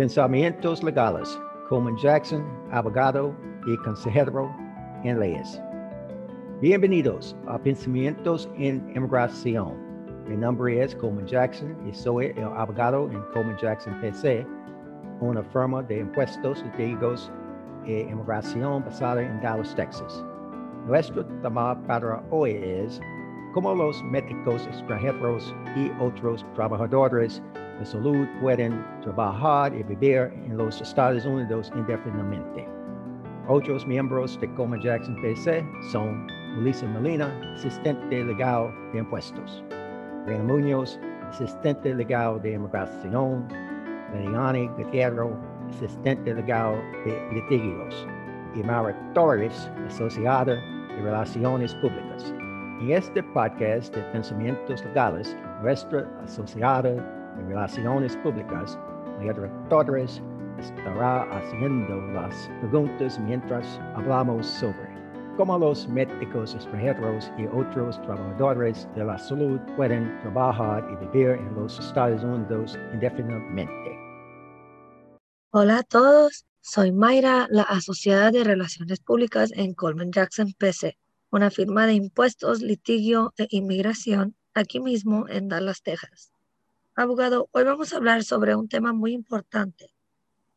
Pensamientos Legales. Coleman Jackson, abogado y consejero en leyes. Bienvenidos a Pensamientos en Inmigración. Mi nombre es Coleman Jackson y soy el abogado en Coleman Jackson PC, una firma de impuestos litigios e inmigración basada en Dallas, Texas. Nuestro tema para hoy es cómo los médicos extranjeros y otros trabajadores de salud pueden trabajar y vivir en los Estados Unidos indefinidamente. Otros miembros de Coma Jackson PC son Melissa Molina, asistente legal de impuestos, Reina Muñoz, asistente legal de inmigración, Leniani Gutierrez, asistente legal de litigios, y Mara Torres, asociada de relaciones públicas. En este podcast de pensamientos legales, nuestra asociada de Relaciones Públicas, Maestra Torres, estará haciendo las preguntas mientras hablamos sobre cómo los médicos extranjeros y otros trabajadores de la salud pueden trabajar y vivir en los Estados Unidos indefinidamente. Hola a todos, soy Mayra, la asociada de Relaciones Públicas en Coleman Jackson PC, una firma de impuestos, litigio e inmigración aquí mismo en Dallas, Texas. Abogado, hoy vamos a hablar sobre un tema muy importante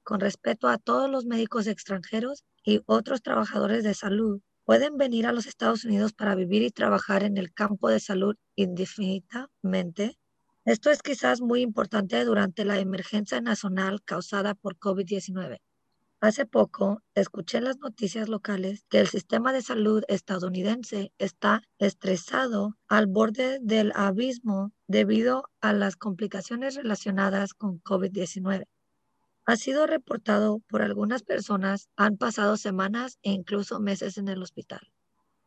con respecto a todos los médicos extranjeros y otros trabajadores de salud. Pueden venir a los Estados Unidos para vivir y trabajar en el campo de salud indefinidamente. Esto es quizás muy importante durante la emergencia nacional causada por COVID-19. Hace poco escuché en las noticias locales que el sistema de salud estadounidense está estresado al borde del abismo debido a las complicaciones relacionadas con COVID-19. Ha sido reportado por algunas personas han pasado semanas e incluso meses en el hospital.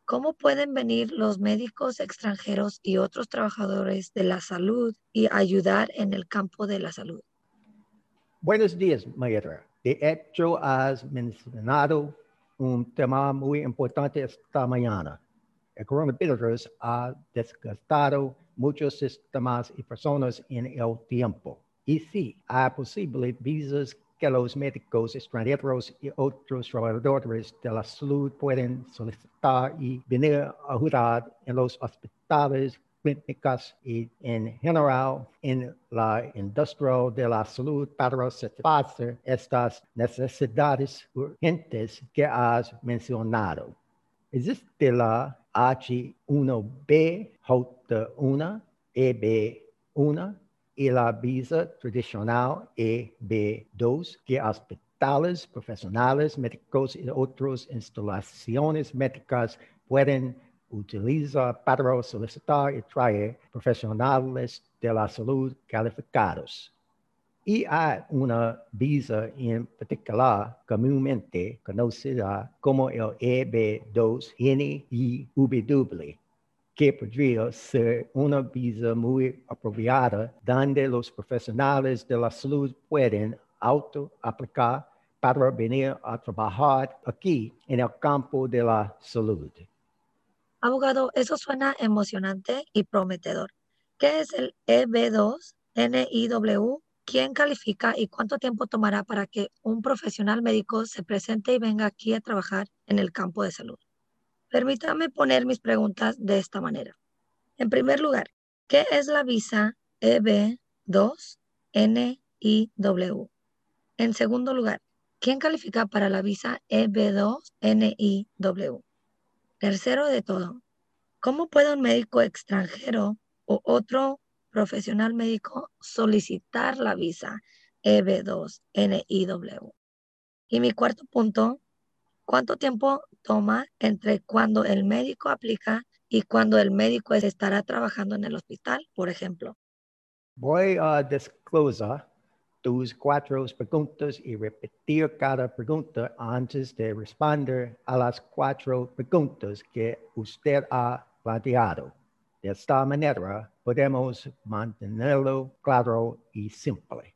¿Cómo pueden venir los médicos extranjeros y otros trabajadores de la salud y ayudar en el campo de la salud? Buenos días, maestra. De hecho, has mencionado un tema muy importante esta mañana. El coronavirus ha desgastado muchos sistemas y personas en el tiempo. Y sí, hay posibles visas que los médicos extranjeros y otros trabajadores de la salud pueden solicitar y venir a ayudar en los hospitales y en general en la industria de la salud para satisfacer estas necesidades urgentes que has mencionado. Existe la H1B, J1, EB1 y la visa tradicional EB2 que hospitales, profesionales, médicos y otras instalaciones médicas pueden utiliza para solicitar y traer profesionales de la salud calificados. Y hay una visa en particular comúnmente conocida como el EB2NIW, que podría ser una visa muy apropiada donde los profesionales de la salud pueden auto-aplicar para venir a trabajar aquí en el campo de la salud. Abogado, eso suena emocionante y prometedor. ¿Qué es el EB2 NIW? ¿Quién califica y cuánto tiempo tomará para que un profesional médico se presente y venga aquí a trabajar en el campo de salud? Permítame poner mis preguntas de esta manera. En primer lugar, ¿qué es la visa EB2 NIW? En segundo lugar, ¿quién califica para la visa EB2 NIW? Tercero de todo, ¿cómo puede un médico extranjero o otro profesional médico solicitar la visa EB2-NIW? Y mi cuarto punto, ¿cuánto tiempo toma entre cuando el médico aplica y cuando el médico estará trabajando en el hospital, por ejemplo? Voy a disclosure tus cuatro preguntas y repetir cada pregunta antes de responder a las cuatro preguntas que usted ha planteado. De esta manera podemos mantenerlo claro y simple.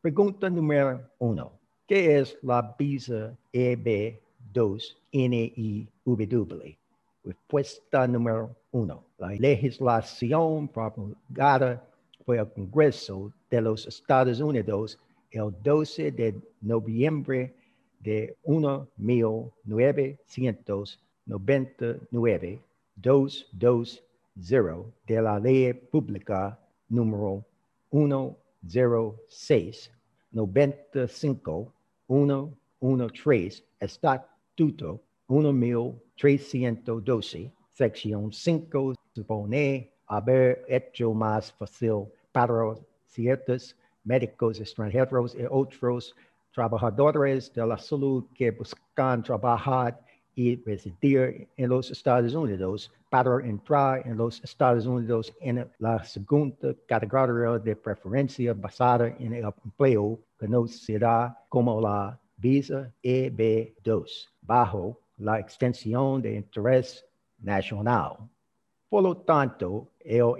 Pregunta número uno. ¿Qué es la visa EB2NIW? Respuesta número uno. La legislación promulgada por el Congreso de los Estados Unidos el 12 de noviembre de 1999, 220 de la Ley Pública número 106 95 113, Estatuto 1312, sección 5, supone haber hecho más fácil para ciertos médicos extranjeros y otros trabajadores de la salud que buscan trabajar y residir en los Estados Unidos para entrar en los Estados Unidos en la segunda categoría de preferencia basada en el empleo conocida como la visa EB2 bajo la extensión de interés nacional. Por lo tanto, el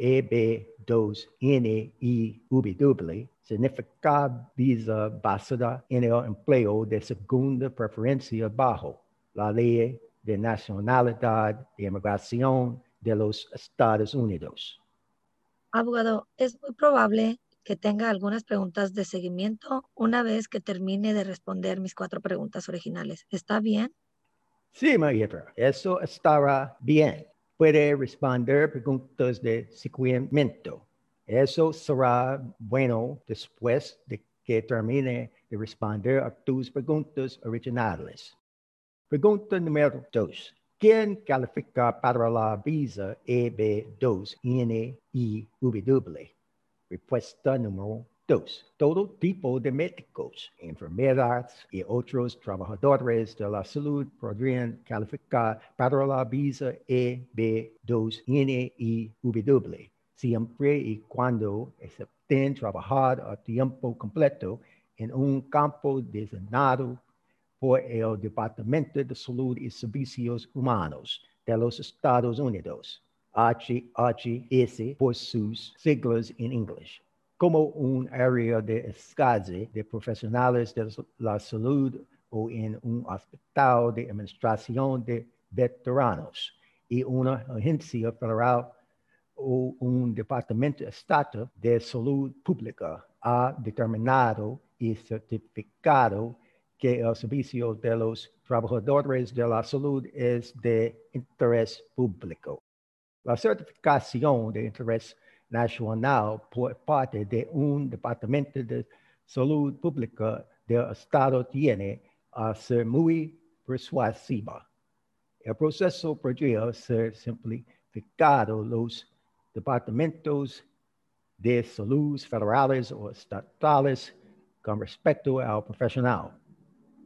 EB2NIW significa visa basada en el empleo de segunda preferencia bajo la ley de nacionalidad y inmigración de los Estados Unidos. Abogado, es muy probable que tenga algunas preguntas de seguimiento una vez que termine de responder mis cuatro preguntas originales. ¿Está bien? Sí, maestra, eso estará bien. Puede responder preguntas de seguimiento. Eso será bueno después de que termine de responder a tus preguntas originales. Pregunta número 2. ¿Quién califica para la visa EB2NIW? Respuesta número 2. Todo tipo de médicos, enfermeras y otros trabajadores de la salud podrían calificar para la visa EB2NIW siempre y cuando acepten trabajar a tiempo completo en un campo designado por el Departamento de Salud y Servicios Humanos de los Estados Unidos, HHS por sus siglas en inglés, como un área de escasez de profesionales de la salud o en un hospital de administración de veteranos y una agencia federal o un departamento de de salud pública ha determinado y certificado que el servicio de los trabajadores de la salud es de interés público. La certificación de interés nacional por parte de un departamento de salud pública del Estado tiene a ser muy persuasiva. El proceso podría ser simplificado. Los departamentos de salud federales o estatales con respecto al profesional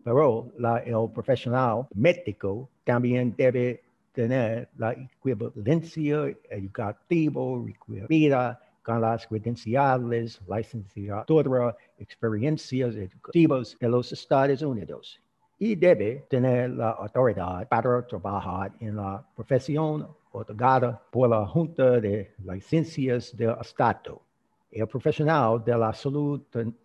pero la, el profesional médico también debe tener la equivalencia educativa requerida con las credenciales, licenciatura, experiencias educativas de los Estados Unidos y debe tener la autoridad para trabajar en la profesión otorgada por la Junta de Licencias del Estado. El profesional de la salud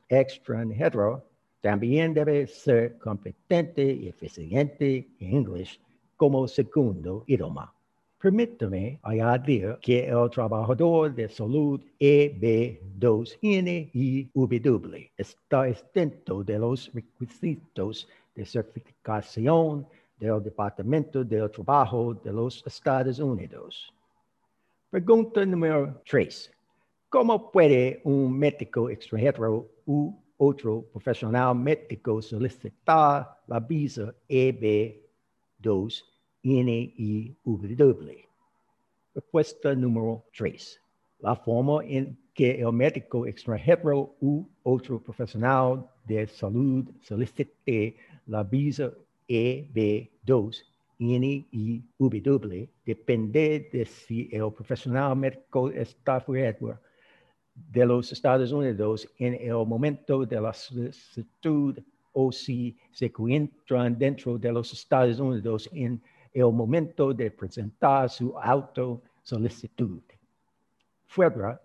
extranjero también debe ser competente y eficiente en inglés como segundo idioma. Permítame añadir que el trabajador de salud EB2NIW está exento de los requisitos de certificación del Departamento del Trabajo de los Estados Unidos. Pregunta número 3. ¿Cómo puede un médico extranjero u otro profesional médico solicitar la visa EB2 NIW. Respuesta número 3. La forma en que el médico extranjero u otro profesional de salud solicite la visa EB2 NIW depende de si el profesional médico está fuera de los Estados Unidos en el momento de la solicitud o si se encuentran dentro de los Estados Unidos en el momento de presentar su auto solicitud. Fuera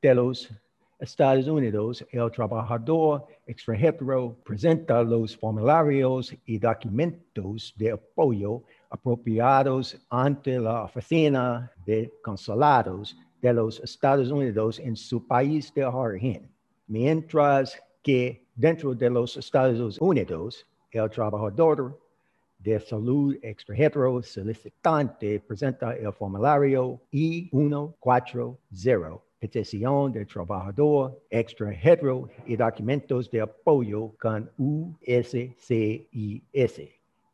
de los Estados Unidos, el trabajador extranjero presenta los formularios y documentos de apoyo apropiados ante la oficina de consulados de los Estados Unidos en su país de origen, mientras que dentro de los Estados Unidos, el trabajador de salud extranjero solicitante presenta el formulario I-140, petición del trabajador extranjero y documentos de apoyo con USCIS,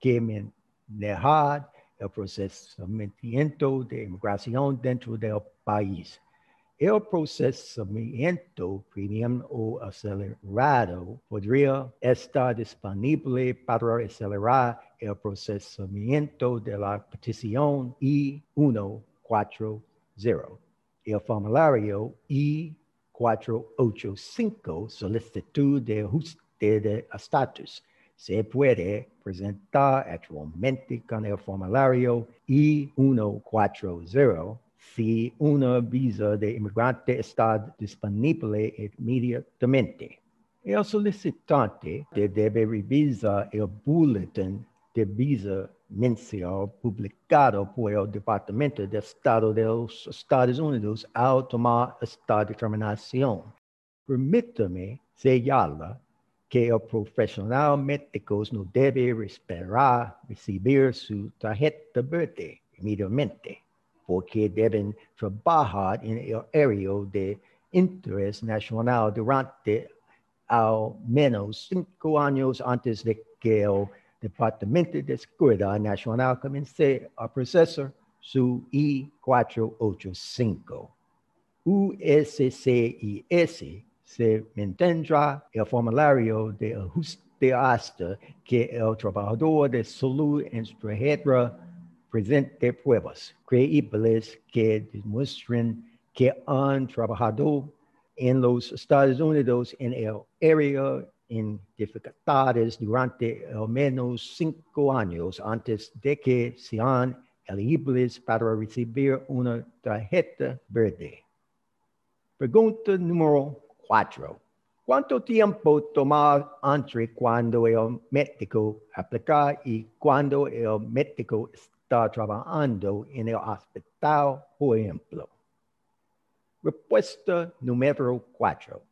que maneja el procesamiento de inmigración dentro del país. El procesamiento premium o acelerado podría estar disponible para acelerar el procesamiento de la petición I-140. El formulario I-485, solicitud de ajuste de estatus, se puede presentar actualmente con el formulario I-140 si una visa de inmigrante está disponible inmediatamente. El solicitante debe revisar el boletín de visa mensual publicado por el Departamento de Estado de los Estados Unidos al tomar esta determinación. Permítame señalar que el profesional médico no debe esperar recibir su tarjeta verde inmediatamente porque deben trabajar en el área de interés nacional durante al menos cinco años antes de que el Departamento de Seguridad Nacional comience a procesar su I-485. USCIS se mantendrá el formulario de ajuste hasta que el trabajador de salud extranjera presente pruebas creíbles que demuestren que han trabajado en los Estados Unidos en el área en dificultades durante al menos cinco años antes de que sean elegibles para recibir una tarjeta verde. Pregunta número cuatro. ¿Cuánto tiempo toma entre cuando el médico aplica y cuando el médico está trabajando en el hospital, por ejemplo? Respuesta número cuatro.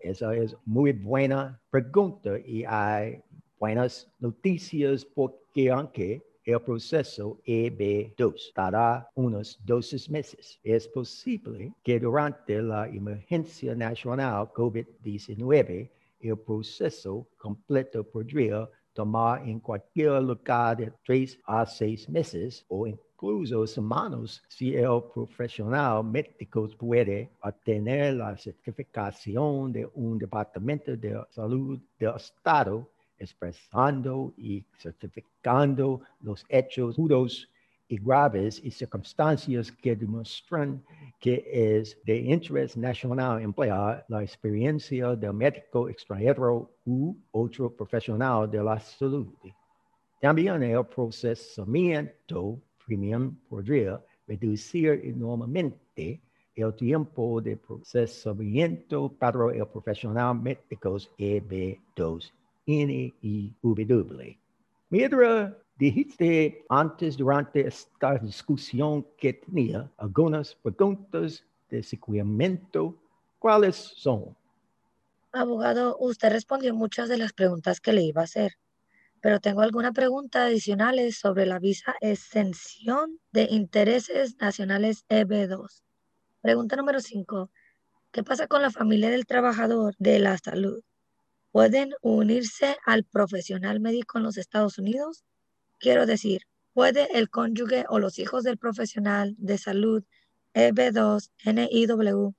Esa es muy buena pregunta y hay buenas noticias porque aunque el proceso EB2 dará unos 12 meses. Es posible que durante la emergencia nacional COVID-19 el proceso completo podría tomar en cualquier lugar de tres a seis meses o incluso semanas si el profesional médico puede obtener la certificación de un departamento de salud del Estado expresando y certificando los hechos duros y graves y circunstancias que demuestran que es de interés nacional emplear la experiencia del médico extranjero u otro profesional de la salud. También el procesamiento premium podría reducir enormemente el tiempo de procesamiento para el profesional médico EB2 N-I-W. Mira Dijiste antes durante esta discusión que tenía algunas preguntas de seguimiento. ¿Cuáles son? Abogado, usted respondió muchas de las preguntas que le iba a hacer, pero tengo alguna pregunta adicionales sobre la visa exención de intereses nacionales EB2. Pregunta número 5. ¿Qué pasa con la familia del trabajador de la salud? ¿Pueden unirse al profesional médico en los Estados Unidos? Quiero decir, ¿puede el cónyuge o los hijos del profesional de salud EB2 NIW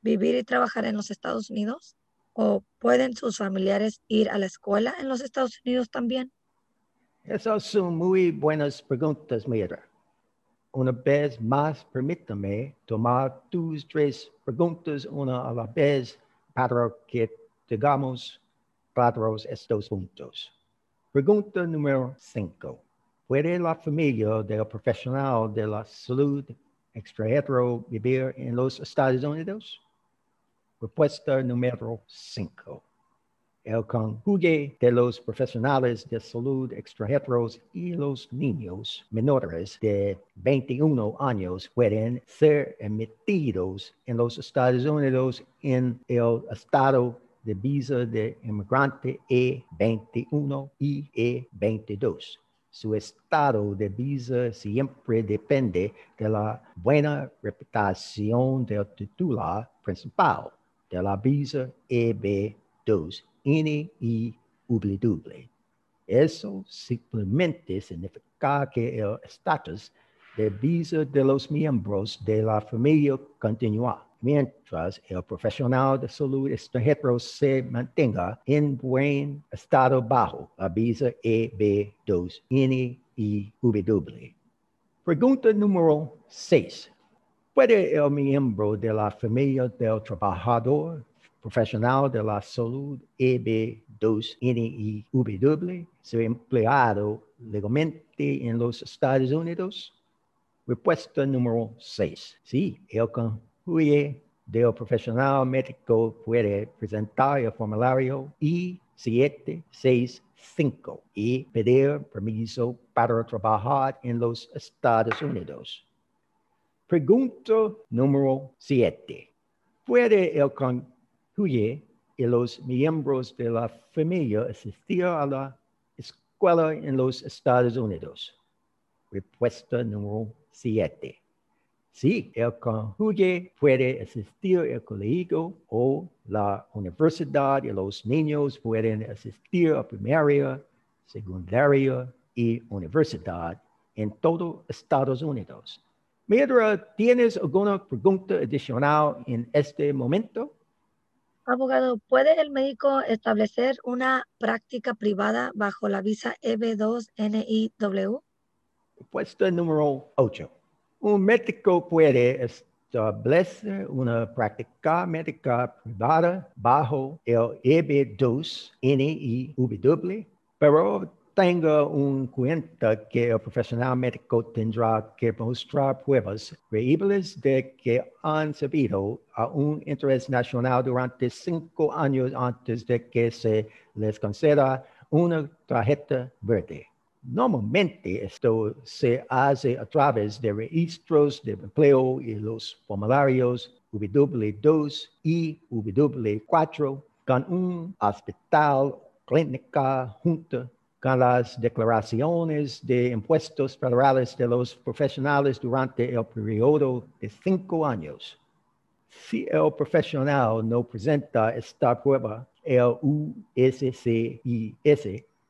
vivir y trabajar en los Estados Unidos? ¿O pueden sus familiares ir a la escuela en los Estados Unidos también? Esas son muy buenas preguntas, Mira. Una vez más, permítame tomar tus tres preguntas una a la vez para que tengamos claros estos puntos. Pregunta número 5. ¿Puede la familia del profesional de la salud extranjero vivir en los Estados Unidos? Respuesta número 5. El cónyuge de los profesionales de salud extranjeros y los niños menores de 21 años pueden ser emitidos en los Estados Unidos en el estado de visa de inmigrante E21 y E22. Su estado de visa siempre depende de la buena reputación del titular principal de la visa EB2 NIW. Eso simplemente significa que el estatus de visa de los miembros de la familia continúa mientras el profesional de salud extranjero se mantenga en buen estado bajo la visa EB2NIW. Pregunta número 6. ¿Puede el miembro de la familia del trabajador profesional de la salud EB2NIW ser empleado legalmente en los Estados Unidos? Respuesta número 6. Sí, el cónyuge del profesional médico puede presentar el formulario I-765 y pedir permiso para trabajar en los Estados Unidos. Pregunta número 7. ¿Puede el cónyuge y los miembros de la familia asistir a la escuela en los Estados Unidos? Respuesta número 7. Sí, el cónyuge puede asistir al colegio o la universidad y los niños pueden asistir a primaria, secundaria y universidad en todo Estados Unidos. Medra, ¿tienes alguna pregunta adicional en este momento? Abogado, ¿puede el médico establecer una práctica privada bajo la visa EB2NIW? Respuesta número 8. Un médico puede establecer una práctica médica privada bajo el EB2NIW, pero tenga en cuenta que el profesional médico tendrá que mostrar pruebas creíbles de que han servido a un interés nacional durante cinco años antes de que se les conceda una tarjeta verde. Normalmente esto se hace a través de registros de empleo y los formularios W2 y W4 con un hospital clínica junto con las declaraciones de impuestos federales de los profesionales durante el periodo de cinco años. Si el profesional no presenta esta prueba, el USCIS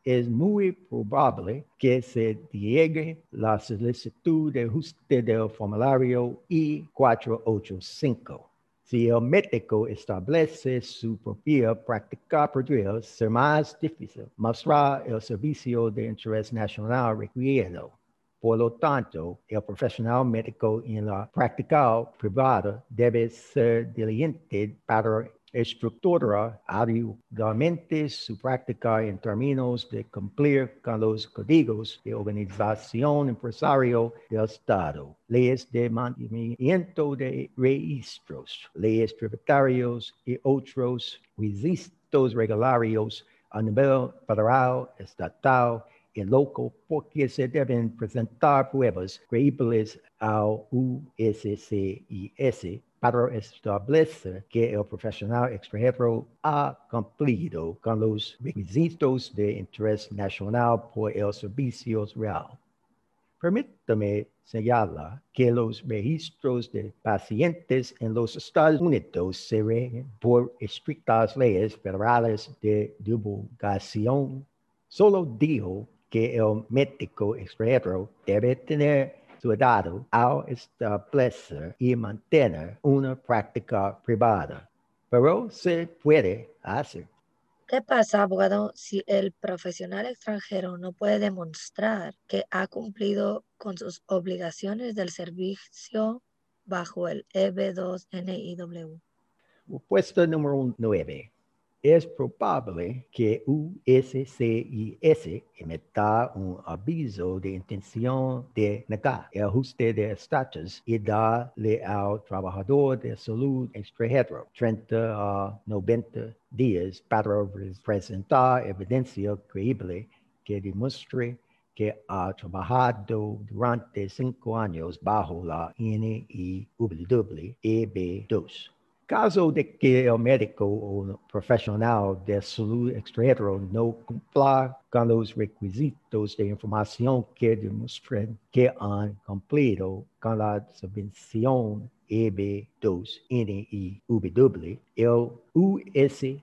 es muy probable que se llegue la solicitud de ajuste del formulario I-485. Si el médico establece su propia práctica, podría ser más difícil mostrar el servicio de interés nacional requerido. Por lo tanto, el profesional médico en la práctica privada debe ser diligente para estructura adecuadamente su práctica en términos de cumplir con los códigos de organización empresario del Estado, leyes de mantenimiento de registros, leyes tributarios y otros requisitos regularios a nivel federal, estatal y local porque se deben presentar pruebas creíbles al USCIS para establecer que el profesional extranjero ha cumplido con los requisitos de interés nacional por el servicio real. Permítame señalar que los registros de pacientes en los Estados Unidos se rigen por estrictas leyes federales de divulgación. Solo dijo que el médico extranjero debe tener ciudadano al establecer y mantener una práctica privada, pero se puede hacer. ¿Qué pasa, abogado, si el profesional extranjero no puede demostrar que ha cumplido con sus obligaciones del servicio bajo el EB2NIW? Puesto número 9 es probable que USCIS emita un aviso de intención de negar el ajuste de estatus y darle al trabajador de salud extranjero 30 a 90 días para presentar evidencia creíble que demuestre que ha trabajado durante cinco años bajo la NIW EB2 caso de que el médico o profesional de salud extranjero no cumpla con los requisitos de información que demuestren que han cumplido con la subvención EB2NIW, el USCIS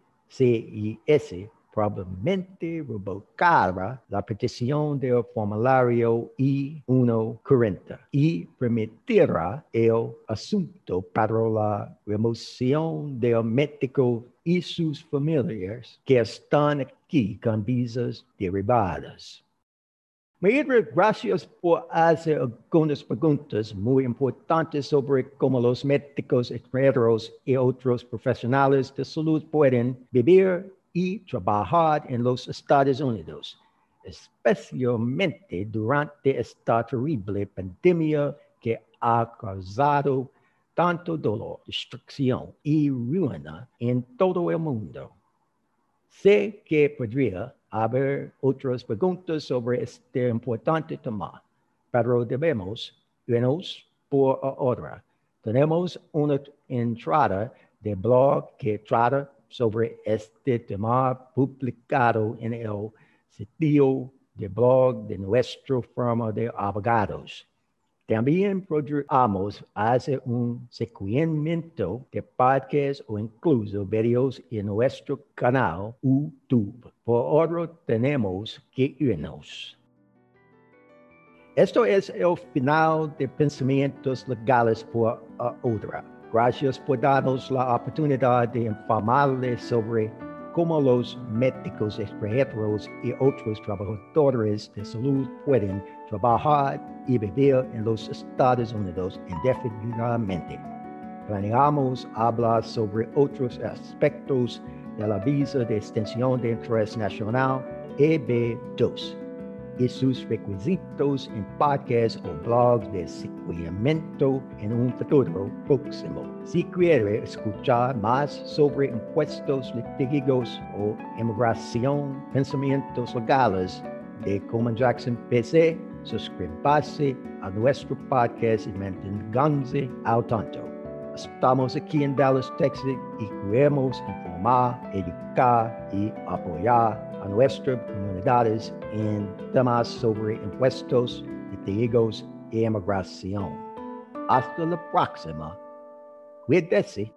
probablemente revocará la petición del formulario I-140 y permitirá el asunto para la remoción del médico y sus familiares que están aquí con visas derivadas. Maedra, gracias por hacer algunas preguntas muy importantes sobre cómo los médicos extranjeros y otros profesionales de salud pueden vivir y trabajar en los Estados Unidos, especialmente durante esta terrible pandemia que ha causado tanto dolor, destrucción y ruina en todo el mundo. Sé que podría haber otras preguntas sobre este importante tema, pero debemos irnos por ahora. Tenemos una entrada de blog que trata sobre este tema publicado en el sitio de blog de nuestra firma de abogados. También podríamos hacer un seguimiento de podcast o incluso videos en nuestro canal YouTube. Por ahora tenemos que irnos. Esto es el final de pensamientos legales por ahora. Gracias por darnos la oportunidad de informarles sobre cómo los médicos extranjeros y otros trabajadores de salud pueden trabajar y vivir en los Estados Unidos indefinidamente. Planeamos hablar sobre otros aspectos de la visa de extensión de interés nacional EB2 y sus requisitos en podcasts o blogs de seguimiento en un futuro próximo. Si quiere escuchar más sobre impuestos litigiosos o inmigración, pensamientos legales de Coleman Jackson PC, suscríbase a nuestro podcast y manténganse al tanto. Estamos aquí en Dallas, Texas y queremos informar, educar y apoyar a nuestras comunidades en temas sobre impuestos, litigos y emigración. Hasta la próxima. Cuídese.